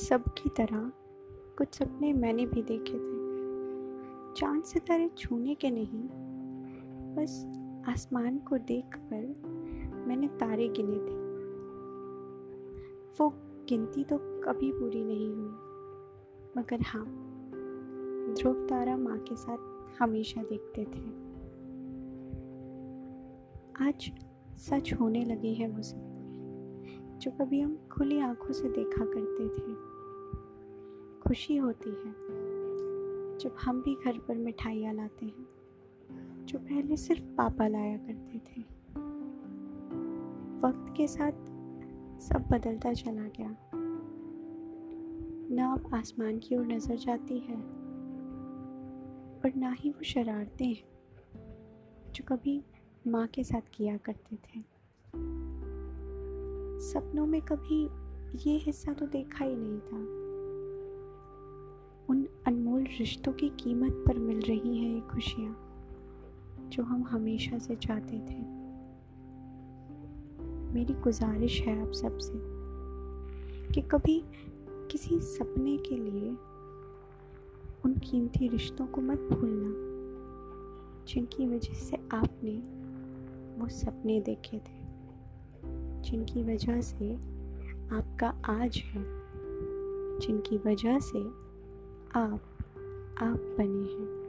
सबकी तरह कुछ सपने मैंने भी देखे थे। चाँद सितारे छूने के नहीं, बस आसमान को देखकर मैंने तारे गिने थे। वो गिनती तो कभी पूरी नहीं हुई, मगर हाँ ध्रुव तारा माँ के साथ हमेशा देखते थे। आज सच होने लगी है वो सपने जो कभी हम खुली आँखों से देखा करते थे। खुशी होती है जब हम भी घर पर मिठाइयाँ लाते हैं, जो पहले सिर्फ़ पापा लाया करते थे। वक्त के साथ सब बदलता चला गया। ना अब आसमान की ओर नज़र जाती है, और ना ही वो शरारते हैं जो कभी माँ के साथ किया करते थे। सपनों में कभी ये हिस्सा तो देखा ही नहीं था। अनमोल रिश्तों की कीमत पर मिल रही हैं ये खुशियाँ, जो हम हमेशा से चाहते थे। मेरी गुजारिश है आप सबसे कि कभी किसी सपने के लिए उन कीमती रिश्तों को मत भूलना, जिनकी वजह से आपने वो सपने देखे थे, जिनकी वजह से आपका आज है, जिनकी वजह से आप आप बने हैं।